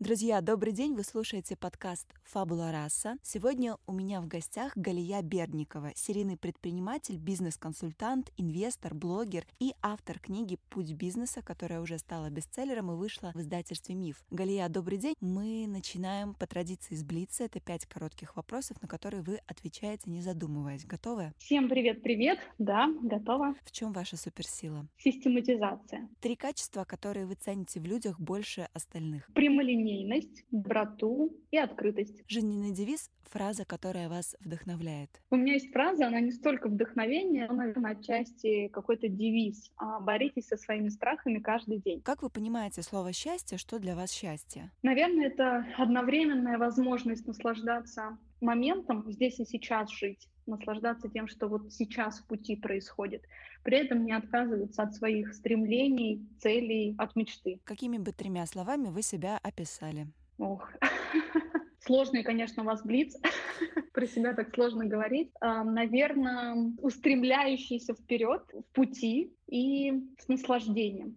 Друзья, добрый день! Вы слушаете подкаст «Фабула раса». Сегодня у меня в гостях Галия Берникова, серийный предприниматель, бизнес-консультант, инвестор, блогер и автор книги «Путь бизнеса», которая уже стала бестселлером и вышла в издательстве «Миф». Галия, добрый день! Мы начинаем по традиции с Блица. Это пять коротких вопросов, на которые вы отвечаете, не задумываясь. Готовы? Всем привет-привет! Да, готова. В чем ваша суперсила? Систематизация. Три качества, которые вы цените в людях больше остальных. Прямолинейность прямолинейность, доброту и открытость. Жизненный девиз — фраза, которая вас вдохновляет. У меня есть фраза, она не столько вдохновение, но, наверное, отчасти какой-то девиз. А, боритесь со своими страхами каждый день. Как вы понимаете слово «счастье»? Что для вас счастье? Наверное, это одновременная возможность наслаждаться моментом, здесь и сейчас жить, наслаждаться тем, что вот сейчас в пути происходит. При этом не отказываться от своих стремлений, целей, от мечты. Какими бы тремя словами вы себя описали? Ох, сложный, конечно, у вас блиц. Про себя так сложно говорить. Наверное, устремляющийся вперед в пути и с наслаждением.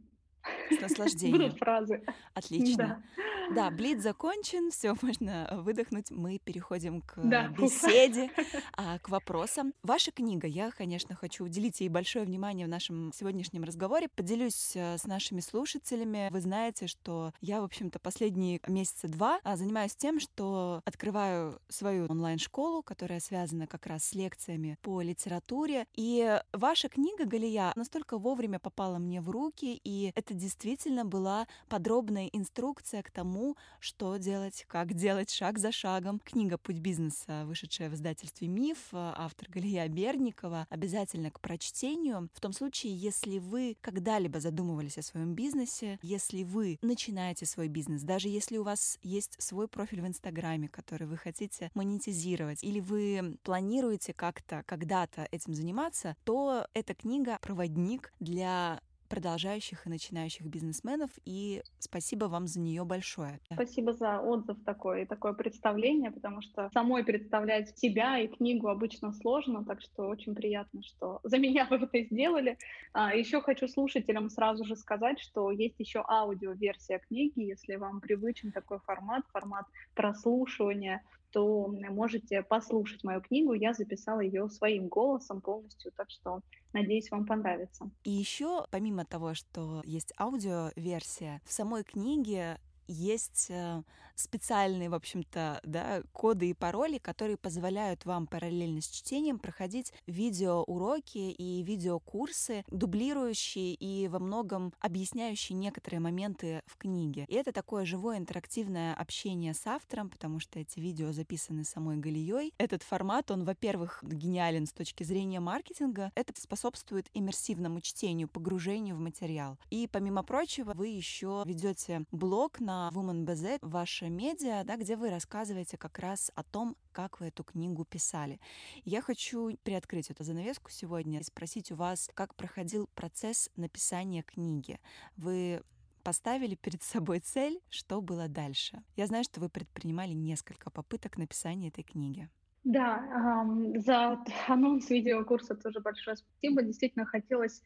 С наслаждением. Будут фразы. Отлично. Да, да блиц закончен, все, можно выдохнуть. Мы переходим к да. беседе, а, к вопросам. Ваша книга, я, конечно, хочу уделить ей большое внимание в нашем сегодняшнем разговоре. Поделюсь э, с нашими слушателями. Вы знаете, что я, в общем-то, последние месяца два а, занимаюсь тем, что открываю свою онлайн-школу, которая связана как раз с лекциями по литературе. И ваша книга, Галия, настолько вовремя попала мне в руки, и это это действительно была подробная инструкция к тому, что делать, как делать шаг за шагом. Книга «Путь бизнеса», вышедшая в издательстве «Миф», автор Галия Берникова, обязательно к прочтению. В том случае, если вы когда-либо задумывались о своем бизнесе, если вы начинаете свой бизнес, даже если у вас есть свой профиль в Инстаграме, который вы хотите монетизировать, или вы планируете как-то когда-то этим заниматься, то эта книга — проводник для продолжающих и начинающих бизнесменов, и спасибо вам за нее большое. Спасибо за отзыв такой, такое представление, потому что самой представлять себя и книгу обычно сложно, так что очень приятно, что за меня вы это сделали. А, еще хочу слушателям сразу же сказать, что есть еще аудиоверсия книги, если вам привычен такой формат, формат прослушивания, то можете послушать мою книгу. Я записала ее своим голосом полностью, так что надеюсь, вам понравится. И еще, помимо того, что есть аудиоверсия, в самой книге есть э, специальные, в общем-то, да, коды и пароли, которые позволяют вам параллельно с чтением проходить видеоуроки и видеокурсы, дублирующие и во многом объясняющие некоторые моменты в книге. И это такое живое интерактивное общение с автором, потому что эти видео записаны самой Галией. Этот формат, он, во-первых, гениален с точки зрения маркетинга. Это способствует иммерсивному чтению, погружению в материал. И, помимо прочего, вы еще ведете блог на на Woman.bz ваше медиа, да, где вы рассказываете как раз о том, как вы эту книгу писали. Я хочу приоткрыть эту занавеску сегодня и спросить у вас, как проходил процесс написания книги. Вы поставили перед собой цель, что было дальше. Я знаю, что вы предпринимали несколько попыток написания этой книги. Да, за анонс видеокурса тоже большое спасибо. Действительно хотелось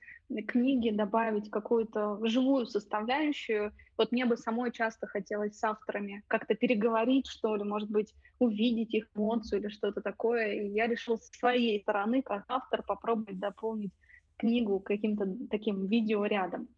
книге добавить какую-то живую составляющую. Вот мне бы самой часто хотелось с авторами как-то переговорить, что ли, может быть, увидеть их эмоцию или что-то такое. И я решила с своей стороны, как автор, попробовать дополнить книгу каким-то таким видеорядом.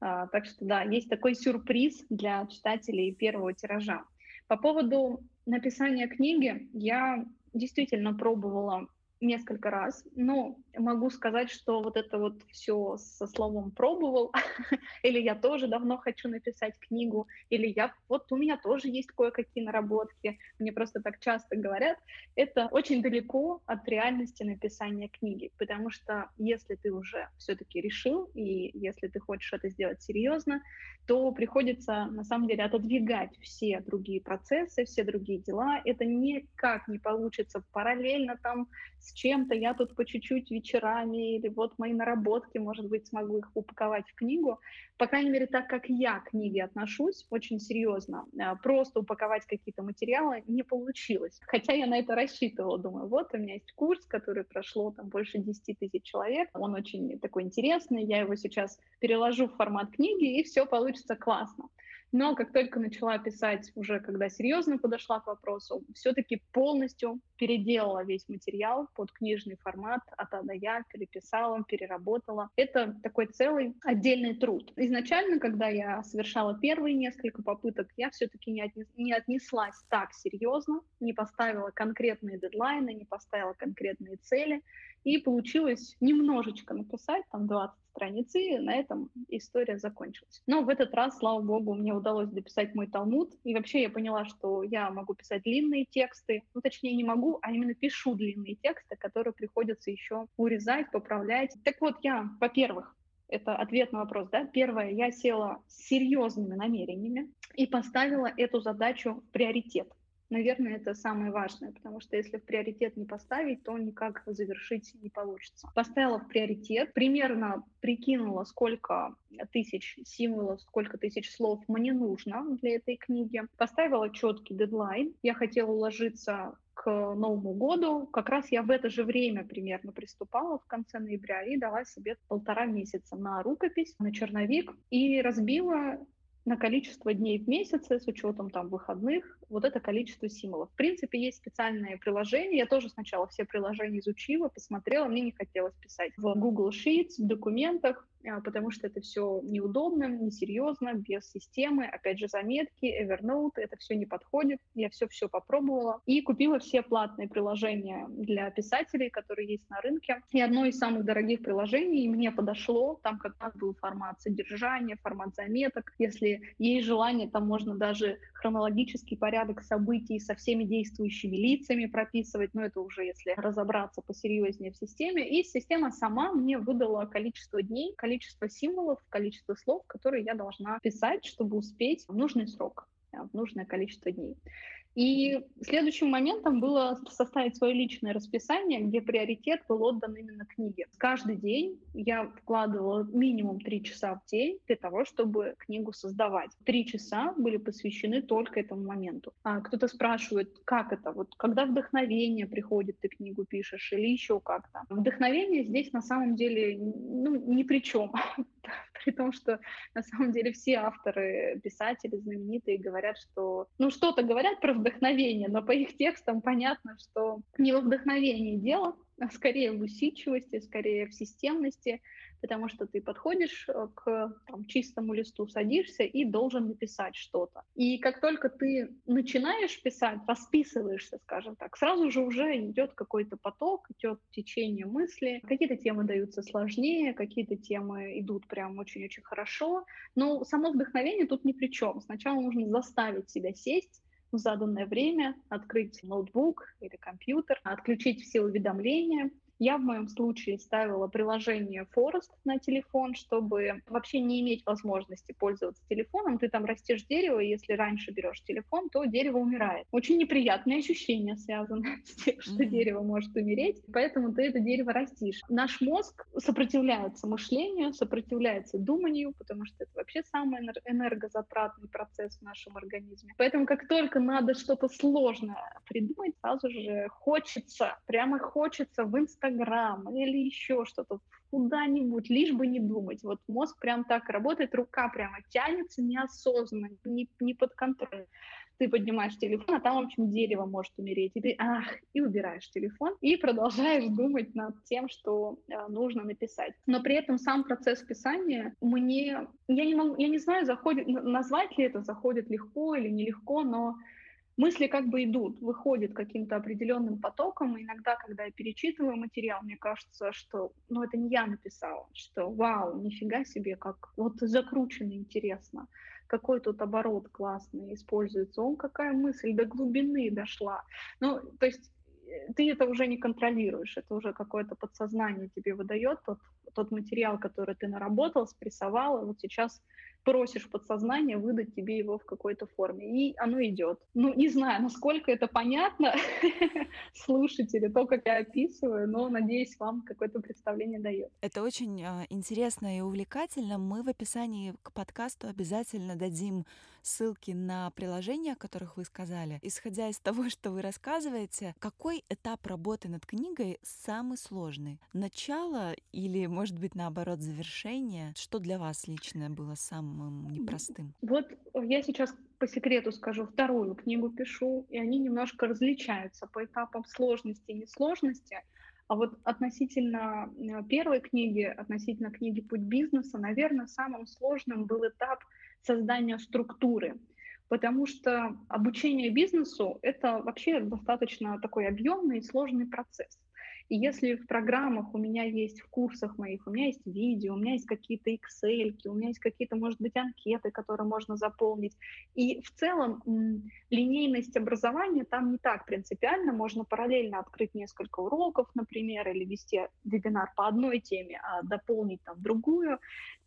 А, так что да, есть такой сюрприз для читателей первого тиража. По поводу написания книги я действительно пробовала несколько раз. Ну, могу сказать, что вот это вот все со словом пробовал, или я тоже давно хочу написать книгу, или я вот у меня тоже есть кое-какие наработки, мне просто так часто говорят, это очень далеко от реальности написания книги, потому что если ты уже все-таки решил, и если ты хочешь это сделать серьезно, то приходится на самом деле отодвигать все другие процессы, все другие дела. Это никак не получится параллельно там с чем-то. Я тут по чуть-чуть вечерами или вот мои наработки, может быть, смогу их упаковать в книгу. По крайней мере, так как я к книге отношусь очень серьезно, а, просто упаковать какие-то материалы не получилось. Хотя я на это рассчитывала. Думаю, вот у меня есть курс, который прошло там больше 10 тысяч человек. Он очень такой интересный. Я его сейчас переложу в формат книги, и все получится классно. Но как только начала писать, уже когда серьезно подошла к вопросу, все-таки полностью переделала весь материал под книжный формат от А до Я, переписала, переработала. Это такой целый отдельный труд. Изначально, когда я совершала первые несколько попыток, я все-таки не, отнес, не отнеслась так серьезно, не поставила конкретные дедлайны, не поставила конкретные цели. И получилось немножечко написать, там 20 страниц, и на этом история закончилась. Но в этот раз, слава богу, мне удалось дописать мой Талмуд, и вообще я поняла, что я могу писать длинные тексты, ну, точнее, не могу, а именно пишу длинные тексты, которые приходится еще урезать, поправлять. Так вот, я, во-первых, это ответ на вопрос, да. Первое, я села с серьезными намерениями и поставила эту задачу в приоритет. Наверное, это самое важное, потому что если в приоритет не поставить, то никак завершить не получится. Поставила в приоритет, примерно прикинула, сколько тысяч символов, сколько тысяч слов мне нужно для этой книги. Поставила четкий дедлайн. Я хотела уложиться к Новому году. Как раз я в это же время примерно приступала в конце ноября и дала себе полтора месяца на рукопись, на черновик и разбила на количество дней в месяце с учетом там выходных, вот это количество символов. В принципе, есть специальные приложения. Я тоже сначала все приложения изучила, посмотрела, мне не хотелось писать в Google Sheets, в документах. А, потому что это все неудобно, несерьезно, без системы. Опять же, заметки, Evernote, это все не подходит. Я все-все попробовала и купила все платные приложения для писателей, которые есть на рынке. И одно из самых дорогих приложений мне подошло, там как раз был формат содержания, формат заметок. Если есть желание, там можно даже хронологический порядок событий со всеми действующими лицами прописывать, но это уже если разобраться посерьезнее в системе. И система сама мне выдала количество дней, количество символов, количество слов, которые я должна писать, чтобы успеть в нужный срок, в нужное количество дней. И следующим моментом было составить свое личное расписание, где приоритет был отдан именно книге. Каждый день я вкладывала минимум три часа в день для того, чтобы книгу создавать. Три часа были посвящены только этому моменту. А кто-то спрашивает, как это? Вот когда вдохновение приходит, ты книгу пишешь или еще как-то. Вдохновение здесь на самом деле ну, ни при чем. при том, что на самом деле все авторы, писатели знаменитые говорят, что, ну, что-то говорят про вдохновение, но по их текстам понятно, что не во вдохновении дело, скорее в усидчивости, скорее в системности, потому что ты подходишь э, к там, чистому листу, садишься и должен написать что-то. И как только ты начинаешь писать, расписываешься, скажем так, сразу же уже идет какой-то поток, идет течение мысли. Какие-то темы даются сложнее, какие-то темы идут прям очень-очень хорошо. Но само вдохновение тут ни при чем. Сначала нужно заставить себя сесть, в заданное время, открыть ноутбук или компьютер, отключить все уведомления, я в моем случае ставила приложение Forest на телефон, чтобы вообще не иметь возможности пользоваться телефоном. Ты там растешь дерево, и если раньше берешь телефон, то дерево умирает. Очень неприятные ощущения связаны с тем, что mm-hmm. дерево может умереть, поэтому ты это дерево растишь. Наш мозг сопротивляется мышлению, сопротивляется думанию, потому что это вообще самый энергозатратный процесс в нашем организме. Поэтому как только надо что-то сложное придумать, сразу же хочется, прямо хочется в Инстаграм Инстаграм или еще что-то, куда-нибудь, лишь бы не думать. Вот мозг прям так работает, рука прямо тянется неосознанно, не, не под контролем. Ты поднимаешь телефон, а там, в общем, дерево может умереть. И ты, ах, и убираешь телефон, и продолжаешь думать над тем, что э, нужно написать. Но при этом сам процесс писания мне... Я не, могу, я не знаю, заходит, назвать ли это заходит легко или нелегко, но мысли как бы идут, выходят каким-то определенным потоком. И иногда, когда я перечитываю материал, мне кажется, что, ну, это не я написала, что, вау, нифига себе, как вот закручено интересно, какой тут оборот классный используется, он какая мысль до глубины дошла. Ну, то есть э, ты это уже не контролируешь, это уже какое-то подсознание тебе выдает тот, тот материал, который ты наработал, спрессовал, и вот сейчас просишь подсознание выдать тебе его в какой-то форме, и оно идет. Ну, не знаю, насколько это понятно слушатели, то, как я описываю, но, надеюсь, вам какое-то представление дает. Это очень э, интересно и увлекательно. Мы в описании к подкасту обязательно дадим ссылки на приложения, о которых вы сказали. Исходя из того, что вы рассказываете, какой этап работы над книгой самый сложный? Начало или, может быть, наоборот, завершение? Что для вас лично было самым непростым? Вот я сейчас по секрету скажу, вторую книгу пишу, и они немножко различаются по этапам сложности и несложности. А вот относительно э, первой книги, относительно книги «Путь бизнеса», наверное, самым сложным был этап создания структуры. Потому что обучение бизнесу — это вообще достаточно такой объемный и сложный процесс. И если в программах у меня есть, в курсах моих, у меня есть видео, у меня есть какие-то Excel, у меня есть какие-то, может быть, анкеты, которые можно заполнить. И в целом линейность образования там не так принципиально. Можно параллельно открыть несколько уроков, например, или вести вебинар по одной теме, а дополнить там другую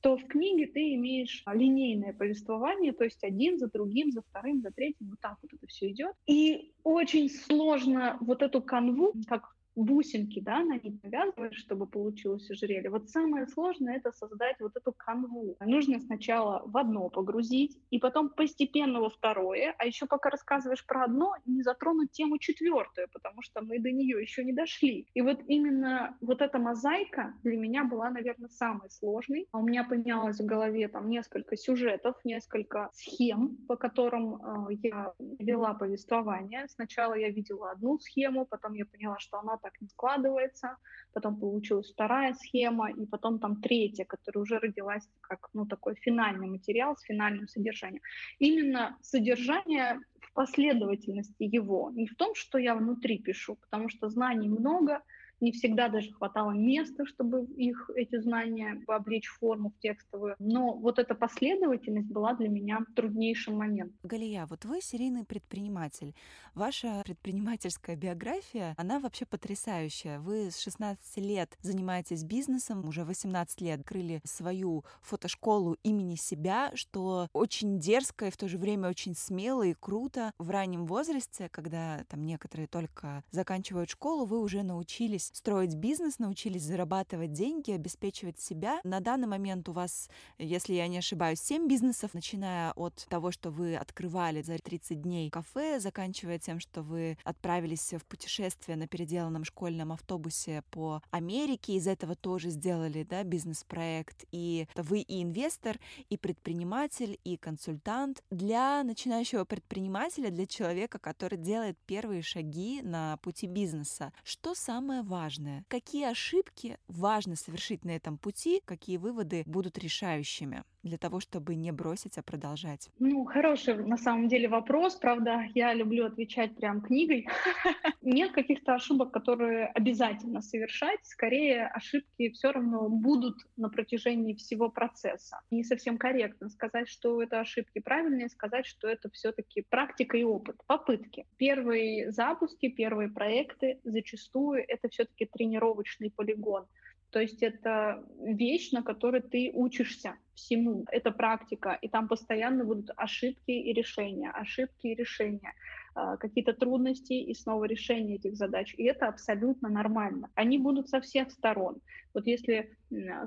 то в книге ты имеешь линейное повествование, то есть один за другим, за вторым, за третьим, вот так вот это все идет. И очень сложно вот эту канву, как бусинки, да, на них навязываешь, чтобы получилось ожерелье. Вот самое сложное — это создать вот эту канву. Нужно сначала в одно погрузить, и потом постепенно во второе, а еще пока рассказываешь про одно, не затронуть тему четвертую, потому что мы до нее еще не дошли. И вот именно вот эта мозаика для меня была, наверное, самой сложной. А у меня поменялось в голове там несколько сюжетов, несколько схем, по которым э, я вела повествование. Сначала я видела одну схему, потом я поняла, что она так не складывается, потом получилась вторая схема, и потом там третья, которая уже родилась как ну, такой финальный материал с финальным содержанием. Именно содержание в последовательности его, не в том, что я внутри пишу, потому что знаний много, не всегда даже хватало места, чтобы их, эти знания облечь в форму, в текстовую. Но вот эта последовательность была для меня труднейшим моментом. Галия, вот вы серийный предприниматель. Ваша предпринимательская биография, она вообще потрясающая. Вы с 16 лет занимаетесь бизнесом, уже 18 лет открыли свою фотошколу имени себя, что очень дерзко и в то же время очень смело и круто. В раннем возрасте, когда там некоторые только заканчивают школу, вы уже научились строить бизнес, научились зарабатывать деньги, обеспечивать себя. На данный момент у вас, если я не ошибаюсь, 7 бизнесов, начиная от того, что вы открывали за 30 дней кафе, заканчивая тем, что вы отправились в путешествие на переделанном школьном автобусе по Америке, из этого тоже сделали да, бизнес-проект. И вы и инвестор, и предприниматель, и консультант. Для начинающего предпринимателя, для человека, который делает первые шаги на пути бизнеса, что самое важное важное. Какие ошибки важно совершить на этом пути, какие выводы будут решающими? Для того, чтобы не бросить, а продолжать? Ну, хороший на самом деле вопрос. Правда, я люблю отвечать прям книгой. Нет каких-то ошибок, которые обязательно совершать. Скорее, ошибки все равно будут на протяжении всего процесса. Не совсем корректно сказать, что это ошибки. Правильнее сказать, что это все-таки практика и опыт, попытки. Первые запуски, первые проекты зачастую это все-таки тренировочный полигон. То есть это вещь, на которой ты учишься всему. Это практика, и там постоянно будут ошибки и решения, ошибки и решения, какие-то трудности и снова решение этих задач. И это абсолютно нормально. Они будут со всех сторон. Вот если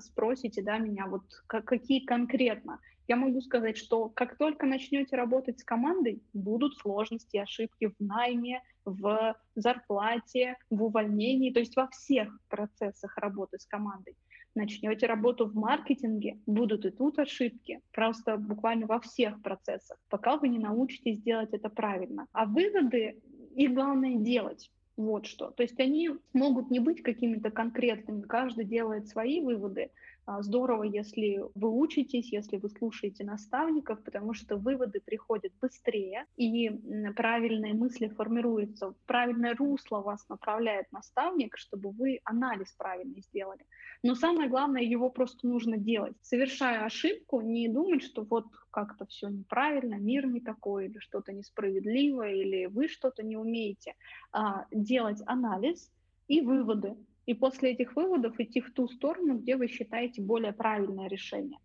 спросите да, меня, вот какие конкретно, я могу сказать, что как только начнете работать с командой, будут сложности, ошибки в найме, в зарплате, в увольнении, то есть во всех процессах работы с командой. Начнете работу в маркетинге, будут и тут ошибки, просто буквально во всех процессах, пока вы не научитесь делать это правильно. А выводы, их главное делать. Вот что. То есть они могут не быть какими-то конкретными, каждый делает свои выводы, здорово, если вы учитесь, если вы слушаете наставников, потому что выводы приходят быстрее, и правильные мысли формируются, правильное русло вас направляет наставник, чтобы вы анализ правильный сделали. Но самое главное, его просто нужно делать. Совершая ошибку, не думать, что вот как-то все неправильно, мир не такой, или что-то несправедливо, или вы что-то не умеете. А делать анализ и выводы и после этих выводов идти в ту сторону, где вы считаете более правильное решение.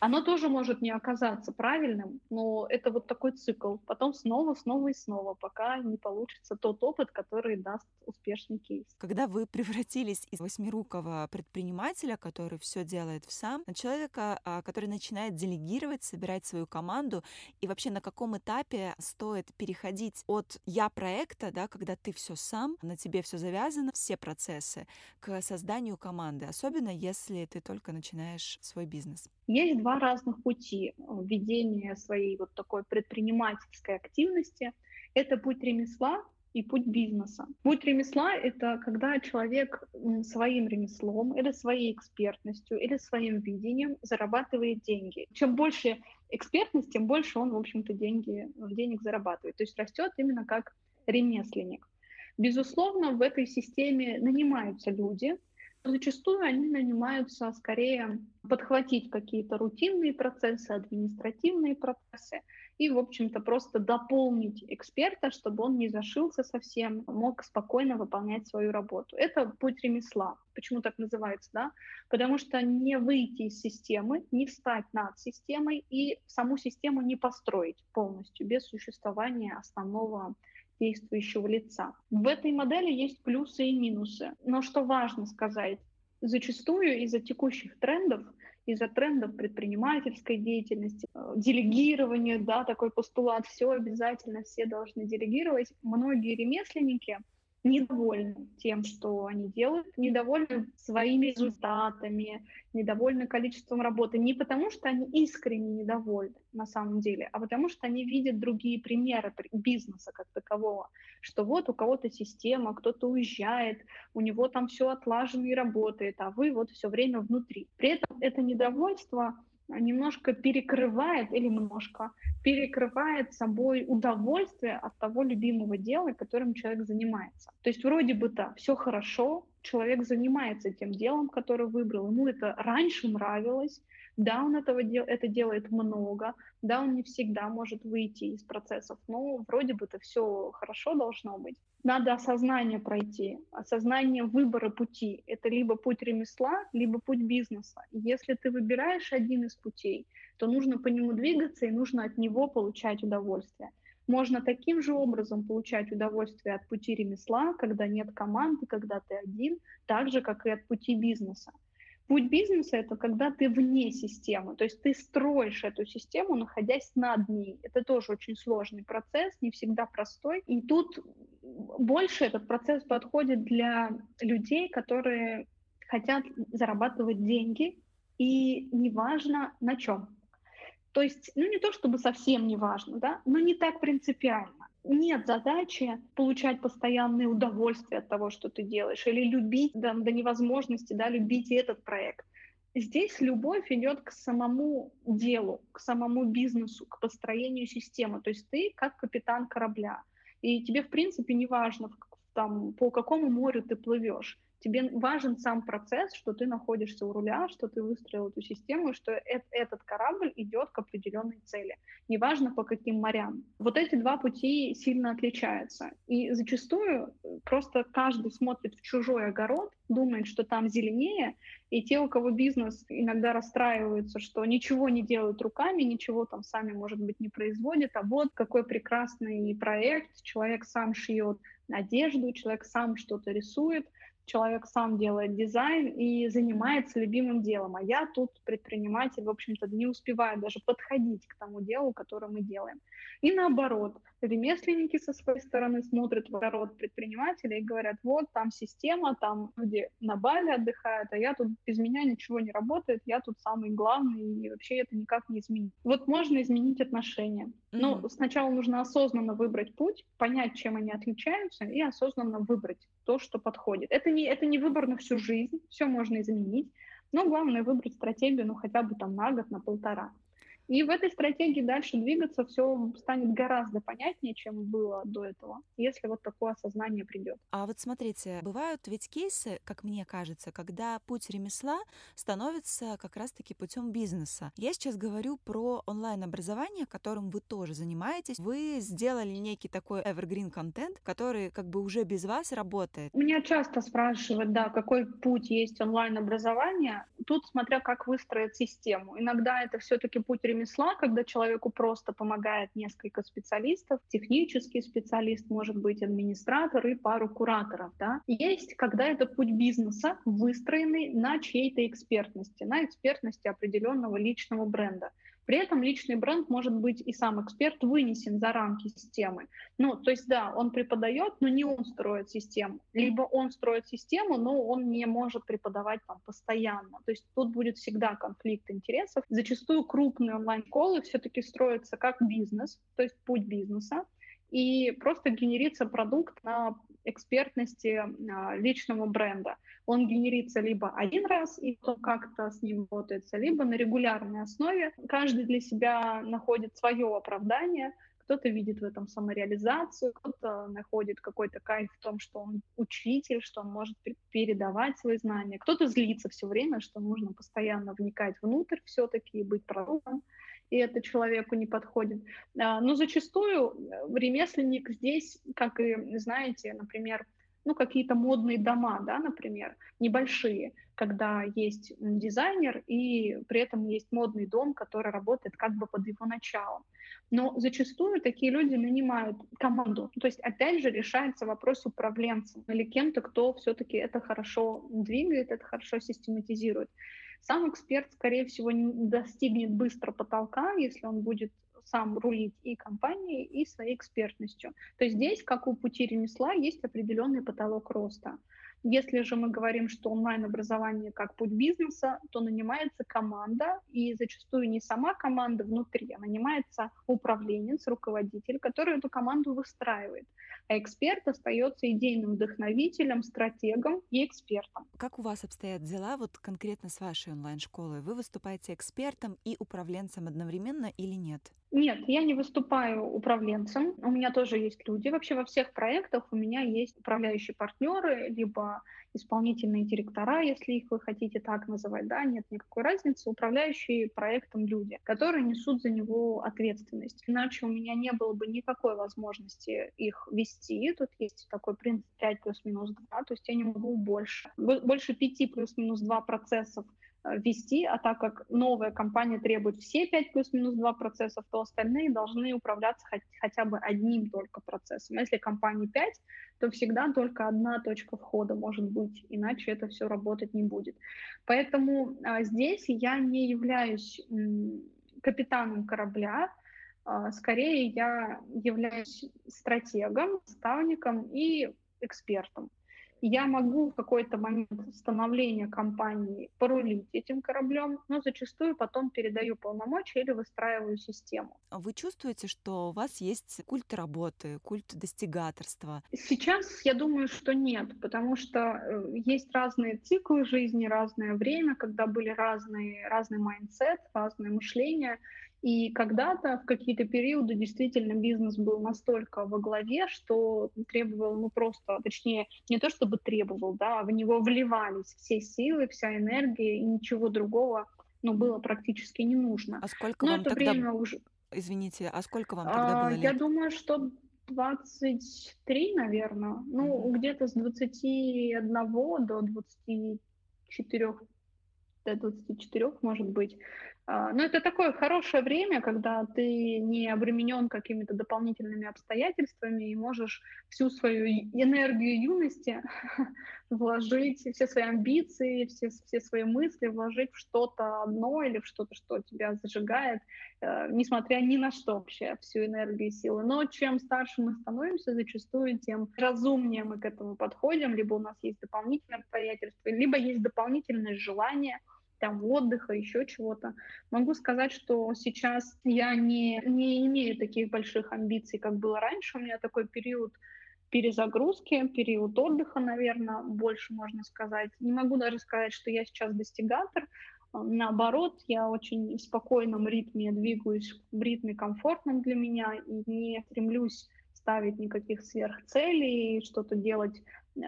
Оно тоже может не оказаться правильным, но это вот такой цикл. Потом снова, снова и снова, пока не получится тот опыт, который даст успешный кейс. Когда вы превратились из восьмирукого предпринимателя, который все делает сам, на человека, а, который начинает делегировать, собирать свою команду, и вообще на каком этапе стоит переходить от я проекта, да, когда ты все сам, на тебе все завязано, все процессы, к созданию команды, особенно если ты только начинаешь свой бизнес. Есть два разных пути ведения своей вот такой предпринимательской активности. Это путь ремесла и путь бизнеса. Путь ремесла — это когда человек своим ремеслом или своей экспертностью или своим видением зарабатывает деньги. Чем больше экспертность, тем больше он, в общем-то, деньги, денег зарабатывает. То есть растет именно как ремесленник. Безусловно, в этой системе нанимаются люди, Зачастую они нанимаются скорее подхватить какие-то рутинные процессы, административные процессы и, в общем-то, просто дополнить эксперта, чтобы он не зашился совсем, мог спокойно выполнять свою работу. Это путь ремесла. Почему так называется, да? Потому что не выйти из системы, не встать над системой и саму систему не построить полностью без существования основного действующего лица. В этой модели есть плюсы и минусы. Но что важно сказать, зачастую из-за текущих трендов, из-за трендов предпринимательской деятельности, э, делегирования, да, такой постулат, все обязательно, все должны делегировать, многие ремесленники — недовольны тем, что они делают, недовольны своими результатами, недовольны количеством работы. Не потому, что они искренне недовольны на самом деле, а потому что они видят другие примеры бизнеса как такового, что вот у кого-то система, кто-то уезжает, у него там все отлажено и работает, а вы вот все время внутри. При этом это недовольство немножко перекрывает или немножко перекрывает собой удовольствие от того любимого дела, которым человек занимается. То есть вроде бы-то все хорошо, человек занимается тем делом, которое выбрал, ему это раньше нравилось, да, он этого дел это делает много, да, он не всегда может выйти из процессов, но вроде бы-то все хорошо должно быть. Надо осознание пройти, осознание выбора пути. Это либо путь ремесла, либо путь бизнеса. Если ты выбираешь один из путей, то нужно по нему двигаться и нужно от него получать удовольствие. Можно таким же образом получать удовольствие от пути ремесла, когда нет команды, когда ты один, так же, как и от пути бизнеса. Путь бизнеса — это когда ты вне системы, то есть ты строишь эту систему, находясь над ней. Это тоже очень сложный процесс, не всегда простой. И тут больше этот процесс подходит для людей, которые хотят зарабатывать деньги, и неважно на чем. То есть, ну не то чтобы совсем не важно, да, но не так принципиально нет задачи получать постоянное удовольствие от того, что ты делаешь, или любить да, до невозможности, да, любить этот проект. Здесь любовь идет к самому делу, к самому бизнесу, к построению системы. То есть ты как капитан корабля, и тебе в принципе не важно, там, по какому морю ты плывешь. Тебе важен сам процесс, что ты находишься у руля, что ты выстроил эту систему, что э этот корабль идет к определенной цели. Неважно по каким морям. Вот эти два пути сильно отличаются. И зачастую просто каждый смотрит в чужой огород, думает, что там зеленее, и те, у кого бизнес иногда расстраиваются, что ничего не делают руками, ничего там сами, может быть, не производят, а вот какой прекрасный проект, человек сам шьет одежду, человек сам что-то рисует, человек сам делает дизайн и занимается любимым делом, а я тут предприниматель, в общем-то, не успеваю даже подходить к тому делу, которое мы делаем. И наоборот, ремесленники со своей стороны смотрят в огород предпринимателя и говорят, вот там система, там люди на Бали отдыхают, а я тут без меня ничего не работает, я тут самый главный, и вообще это никак не изменить. Вот можно изменить отношения. Но mm-hmm. сначала нужно осознанно выбрать путь, понять, чем они отличаются, и осознанно выбрать то, что подходит. Это не, это не выбор на всю жизнь, все можно изменить, Но главное выбрать стратегию, ну, хотя бы там на год, на полтора. И в этой стратегии дальше двигаться все станет гораздо понятнее, чем было до этого, если вот такое осознание придет. А вот смотрите, бывают ведь кейсы, как мне кажется, когда путь ремесла становится как раз-таки путем бизнеса. Я сейчас говорю про онлайн-образование, которым вы тоже занимаетесь. Вы сделали некий такой evergreen контент, который как бы уже без вас работает. Меня часто спрашивают, да, какой путь есть онлайн-образования. Тут смотря как выстроить систему. Иногда это все-таки путь ремесла ремесла, когда человеку просто помогает несколько специалистов, технический специалист, может быть, администратор и пару кураторов. Да? Есть, когда это путь бизнеса, выстроенный на чьей-то экспертности, на экспертности определенного личного бренда. При этом личный бренд может быть и сам эксперт вынесен за рамки системы. Ну, то есть, да, он преподает, но не он строит систему. Либо он строит систему, но он не может преподавать там постоянно. То есть тут будет всегда конфликт интересов. Зачастую крупные онлайн-школы все-таки строятся как бизнес, то есть путь бизнеса, и просто генерится продукт на экспертности а, личного бренда. Он генерится либо один раз, и потом как-то с ним работается, либо на регулярной основе. Каждый для себя находит свое оправдание, кто-то видит в этом самореализацию, кто-то находит какой-то кайф в том, что он учитель, что он может передавать свои знания, кто-то злится все время, что нужно постоянно вникать внутрь все-таки и быть продуктом и это человеку не подходит. А, но зачастую э, ремесленник здесь, как и, знаете, например, ну, какие-то модные дома, да, например, небольшие, когда есть дизайнер и при этом есть модный дом, который работает как бы под его началом. Но зачастую такие люди нанимают команду. То есть, опять же, решается вопрос управленцем или кем-то, кто все-таки это хорошо двигает, это хорошо систематизирует. Сам эксперт, скорее всего, не достигнет быстро потолка, если он будет сам рулить и компанией, и своей экспертностью. То есть здесь, как у пути ремесла, есть определенный потолок роста. Если же мы говорим, что онлайн-образование как путь бизнеса, то нанимается команда, и зачастую не сама команда внутри, а нанимается управленец, руководитель, который эту команду выстраивает. А эксперт остается идейным вдохновителем, стратегом и экспертом. Как у вас обстоят дела вот конкретно с вашей онлайн-школой? Вы выступаете экспертом и управленцем одновременно или нет? Нет, я не выступаю управленцем. У меня тоже есть люди. Вообще во всех проектах у меня есть управляющие партнеры, либо исполнительные директора, если их вы хотите так называть, да, нет никакой разницы, управляющие проектом люди, которые несут за него ответственность. Иначе у меня не было бы никакой возможности их вести. Тут есть такой принцип 5 плюс-минус 2, то есть я не могу больше. Больше 5 плюс-минус 2 процессов вести, а так как новая компания требует все 5 плюс-минус 2 процессов, то остальные должны управляться хоть, хотя бы одним только процессом. Если компании 5, то всегда только одна точка входа может быть, иначе это все работать не будет. Поэтому а, здесь я не являюсь капитаном корабля, а, скорее я являюсь стратегом, ставником и экспертом я могу в какой-то момент становления компании порулить этим кораблем, но зачастую потом передаю полномочия или выстраиваю систему. А вы чувствуете, что у вас есть культ работы, культ достигаторства? Сейчас я думаю, что нет, потому что э, есть разные циклы жизни, разное время, когда были разные, разный mindset, разное мышление, и когда-то в какие-то периоды действительно бизнес был настолько во главе, что требовал, ну просто, точнее, не то чтобы требовал, да, а в него вливались все силы, вся энергия, и ничего другого, ну, было практически не нужно. А сколько Но вам это тогда... время уже... Извините, а сколько вам тогда а, было лет? Я думаю, что 23, наверное. Ну, mm-hmm. где-то с 21 до 24 до 24, может быть. А, Но ну, это такое хорошее время, когда ты не обременен какими-то дополнительными обстоятельствами и можешь всю свою энергию юности вложить, все свои амбиции, все, все свои мысли вложить в что-то одно или в что-то, что тебя зажигает, э, несмотря ни на что вообще, всю энергию и силы. Но чем старше мы становимся, зачастую, тем разумнее мы к этому подходим, либо у нас есть дополнительные обстоятельства, либо есть дополнительное желание — там отдыха, еще чего-то. Могу сказать, что сейчас я не, не имею таких больших амбиций, как было раньше. У меня такой период перезагрузки, период отдыха, наверное, больше можно сказать. Не могу даже сказать, что я сейчас достигатор. Наоборот, я очень в спокойном ритме двигаюсь, в ритме комфортном для меня и не стремлюсь ставить никаких сверхцелей, что-то делать, э,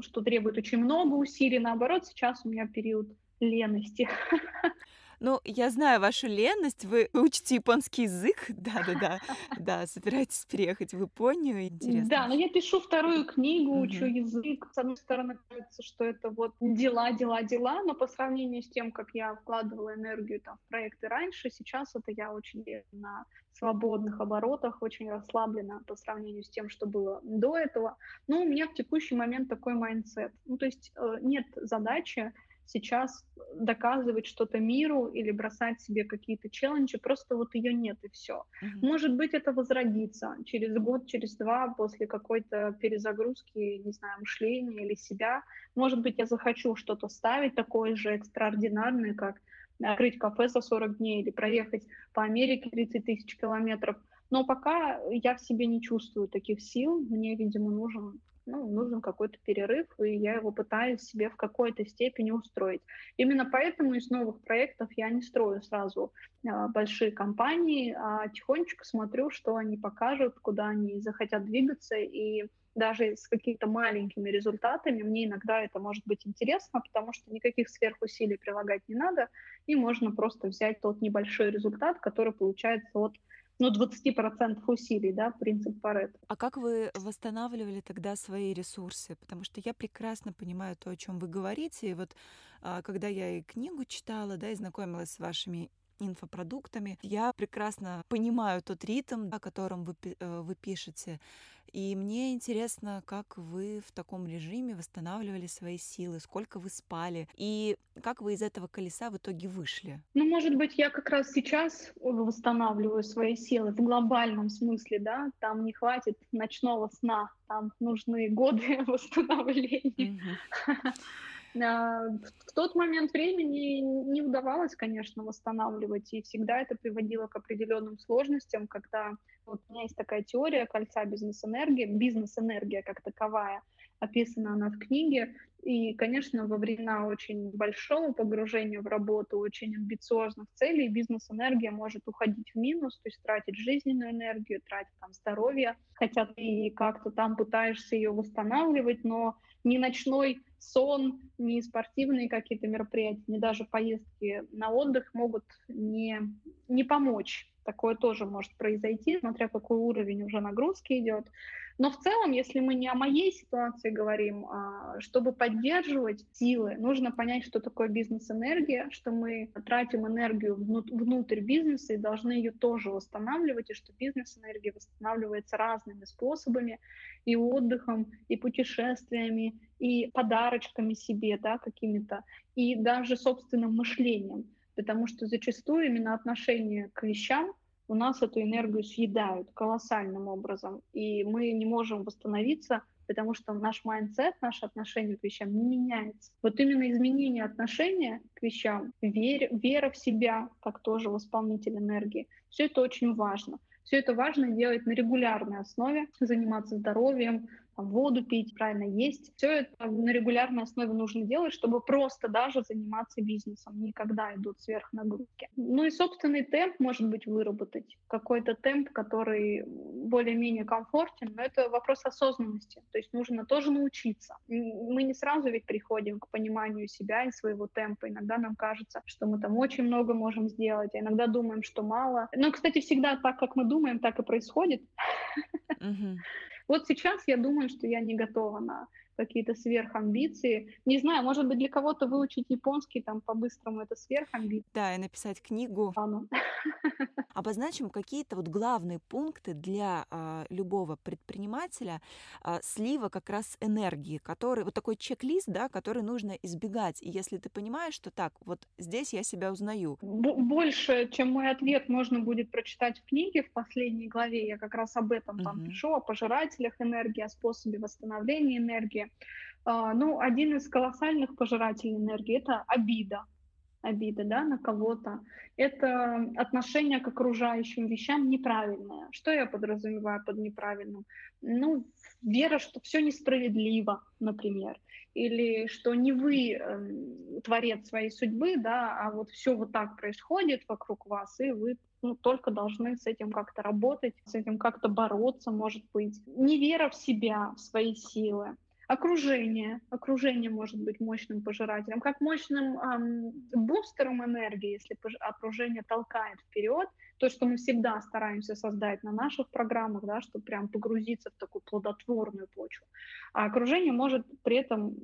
что требует очень много усилий. Наоборот, сейчас у меня период лености. Ну, я знаю вашу ленность, вы учите японский язык, да-да-да, да, собираетесь переехать в Японию, интересно. Да, но я пишу вторую книгу, учу язык. С одной стороны, кажется, что это вот дела, дела, дела, но по сравнению с тем, как я вкладывала энергию там, в проекты раньше, сейчас это я очень на свободных оборотах, очень расслаблена по сравнению с тем, что было до этого. Но у меня в текущий момент такой mindset. Ну, то есть э, нет задачи сейчас доказывать что-то миру или бросать себе какие-то челленджи, просто вот ее нет и все. Mm-hmm. Может быть, это возродится через год, через два после какой-то перезагрузки, не знаю, мышления или себя. Может быть, я захочу что-то ставить такое же экстраординарное, как открыть кафе за 40 дней или проехать по Америке 30 тысяч километров. Но пока я в себе не чувствую таких сил, мне, видимо, нужен ну, нужен какой-то перерыв, и я его пытаюсь себе в какой-то степени устроить. Именно поэтому из новых проектов я не строю сразу э, большие компании, а тихонечко смотрю, что они покажут, куда они захотят двигаться, и даже с какими-то маленькими результатами мне иногда это может быть интересно, потому что никаких сверхусилий прилагать не надо, и можно просто взять тот небольшой результат, который получается от ну, 20% усилий, да, принцип Паретта. А как вы восстанавливали тогда свои ресурсы? Потому что я прекрасно понимаю то, о чем вы говорите. И вот а, когда я и книгу читала, да, и знакомилась с вашими инфопродуктами. Я прекрасно понимаю тот ритм, о котором вы, э, вы пишете. И мне интересно, как вы в таком режиме восстанавливали свои силы, сколько вы спали, и как вы из этого колеса в итоге вышли? Ну, может быть, я как раз сейчас восстанавливаю свои силы в глобальном смысле, да, там не хватит ночного сна, там нужны годы восстановления. А, в тот момент времени не удавалось, конечно, восстанавливать, и всегда это приводило к определенным сложностям, когда вот у меня есть такая теория кольца бизнес-энергии, бизнес-энергия как таковая, описана она в книге, и, конечно, во времена очень большого погружения в работу, очень амбициозных целей, бизнес-энергия может уходить в минус, то есть тратить жизненную энергию, тратить там здоровье, хотя ты как-то там пытаешься ее восстанавливать, но ни ночной сон, ни спортивные какие-то мероприятия, ни даже поездки на отдых могут не, не помочь. Такое тоже может произойти, смотря какой уровень уже нагрузки идет. Но в целом, если мы не о моей ситуации говорим, а чтобы поддерживать силы, нужно понять, что такое бизнес-энергия, что мы тратим энергию внутрь бизнеса и должны ее тоже восстанавливать, и что бизнес-энергия восстанавливается разными способами, и отдыхом, и путешествиями, и подарочками себе, да, какими-то, и даже собственным мышлением. Потому что зачастую именно отношение к вещам у нас эту энергию съедают колоссальным образом, и мы не можем восстановиться, потому что наш mindset, наше отношение к вещам не меняется. Вот именно изменение отношения к вещам, вера, вера в себя, как тоже восполнитель энергии, все это очень важно. Все это важно делать на регулярной основе, заниматься здоровьем, воду пить, правильно есть. Все это на регулярной основе нужно делать, чтобы просто даже заниматься бизнесом. Не когда идут сверхнагрузки. Ну и собственный темп, может быть, выработать. Какой-то темп, который более-менее комфортен, но это вопрос осознанности. То есть нужно тоже научиться. Мы не сразу ведь приходим к пониманию себя и своего темпа. Иногда нам кажется, что мы там очень много можем сделать, а иногда думаем, что мало. Но, кстати, всегда так, как мы думаем, так и происходит. Mm-hmm. Вот сейчас я думаю, что я не готова на какие-то сверхамбиции. Не знаю, может быть, для кого-то выучить японский там по-быстрому это сверхамбиции. Да, и написать книгу. А ну. Обозначим какие-то вот главные пункты для а, любого предпринимателя а, слива как раз энергии, который вот такой чек-лист, да, который нужно избегать. И если ты понимаешь, что так, вот здесь я себя узнаю. Больше, чем мой ответ, можно будет прочитать в книге в последней главе. Я как раз об этом там uh-huh. пишу, о пожирателях энергии, о способе восстановления энергии. А, ну, один из колоссальных пожирателей энергии – это обида. обиды да, на кого-то. Это отношение к окружающим вещам неправильное. Что я подразумеваю под неправильным? Ну, вера, что все несправедливо, например, или что не вы э, творец своей судьбы, да, а вот все вот так происходит вокруг вас, и вы ну, только должны с этим как-то работать, с этим как-то бороться, может быть. Не вера в себя, в свои силы. Окружение. Окружение может быть мощным пожирателем, как мощным эм, бустером энергии, если окружение толкает вперед, то, что мы всегда стараемся создать на наших программах, да, чтобы прям погрузиться в такую плодотворную почву. А окружение может при этом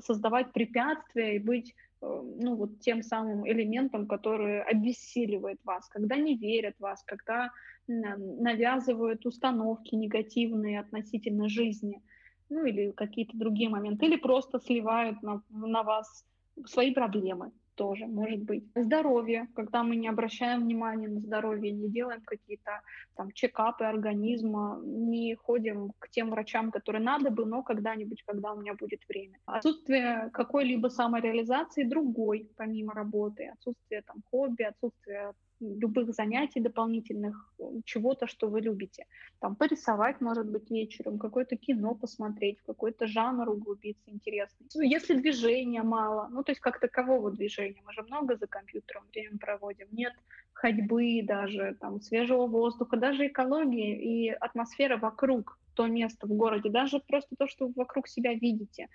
создавать препятствия и быть э, ну, вот тем самым элементом, который обессиливает вас, когда не верят вас, когда навязывают установки негативные относительно жизни, ну или какие-то другие моменты, или просто сливают на, на вас свои проблемы тоже может быть. Здоровье, когда мы не обращаем внимания на здоровье, не делаем какие-то там чекапы организма, не ходим к тем врачам, которые надо бы, но когда-нибудь, когда у меня будет время. Отсутствие какой-либо самореализации другой, помимо работы, отсутствие там хобби, отсутствие любых занятий дополнительных, чего-то, что вы любите. Там порисовать, может быть, вечером, какое-то кино посмотреть, какой-то жанр углубиться интересный. Если движения мало, ну, то есть как такового движения, мы же много за компьютером время проводим, нет ходьбы даже, там, свежего воздуха, даже экологии и атмосфера вокруг то место в городе, даже просто то, что вы вокруг себя видите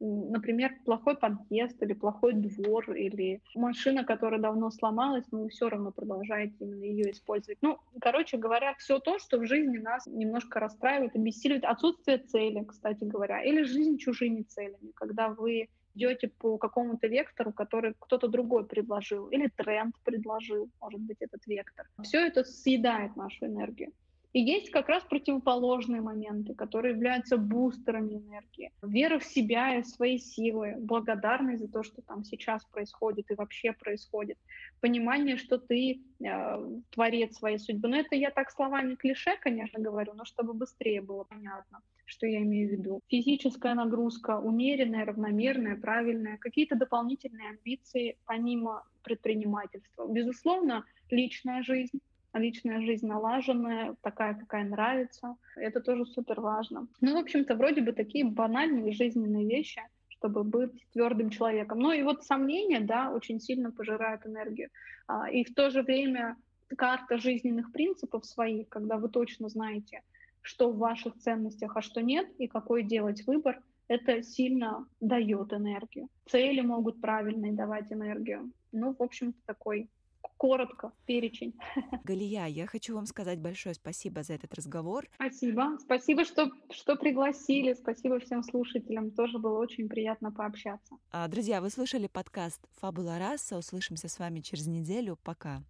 например, плохой подъезд или плохой двор, или машина, которая давно сломалась, но вы все равно продолжаете именно ее использовать. Ну, короче говоря, все то, что в жизни нас немножко расстраивает, обессиливает. Отсутствие цели, кстати говоря, или жизнь чужими целями, когда вы идете по какому-то вектору, который кто-то другой предложил, или тренд предложил, может быть, этот вектор. Все это съедает нашу энергию. И есть как раз противоположные моменты, которые являются бустерами энергии. Вера в себя и в свои силы, благодарность за то, что там сейчас происходит и вообще происходит. Понимание, что ты э, творец своей судьбы. Но это я так словами клише, конечно, говорю, но чтобы быстрее было понятно, что я имею в виду. Физическая нагрузка, умеренная, равномерная, правильная, какие-то дополнительные амбиции помимо предпринимательства. Безусловно, личная жизнь, личная жизнь налаженная, такая, какая нравится. Это тоже супер важно. Ну, в общем-то, вроде бы такие банальные жизненные вещи, чтобы быть твердым человеком. Ну и вот сомнения, да, очень сильно пожирают энергию. А, и в то же время карта жизненных принципов своих, когда вы точно знаете, что в ваших ценностях, а что нет, и какой делать выбор, это сильно дает энергию. Цели могут правильные давать энергию. Ну, в общем-то, такой коротко перечень. Галия, я хочу вам сказать большое спасибо за этот разговор. Спасибо. Спасибо, что, что пригласили. Спасибо всем слушателям. Тоже было очень приятно пообщаться. А, друзья, вы слушали подкаст «Фабула раса». Услышимся с вами через неделю. Пока.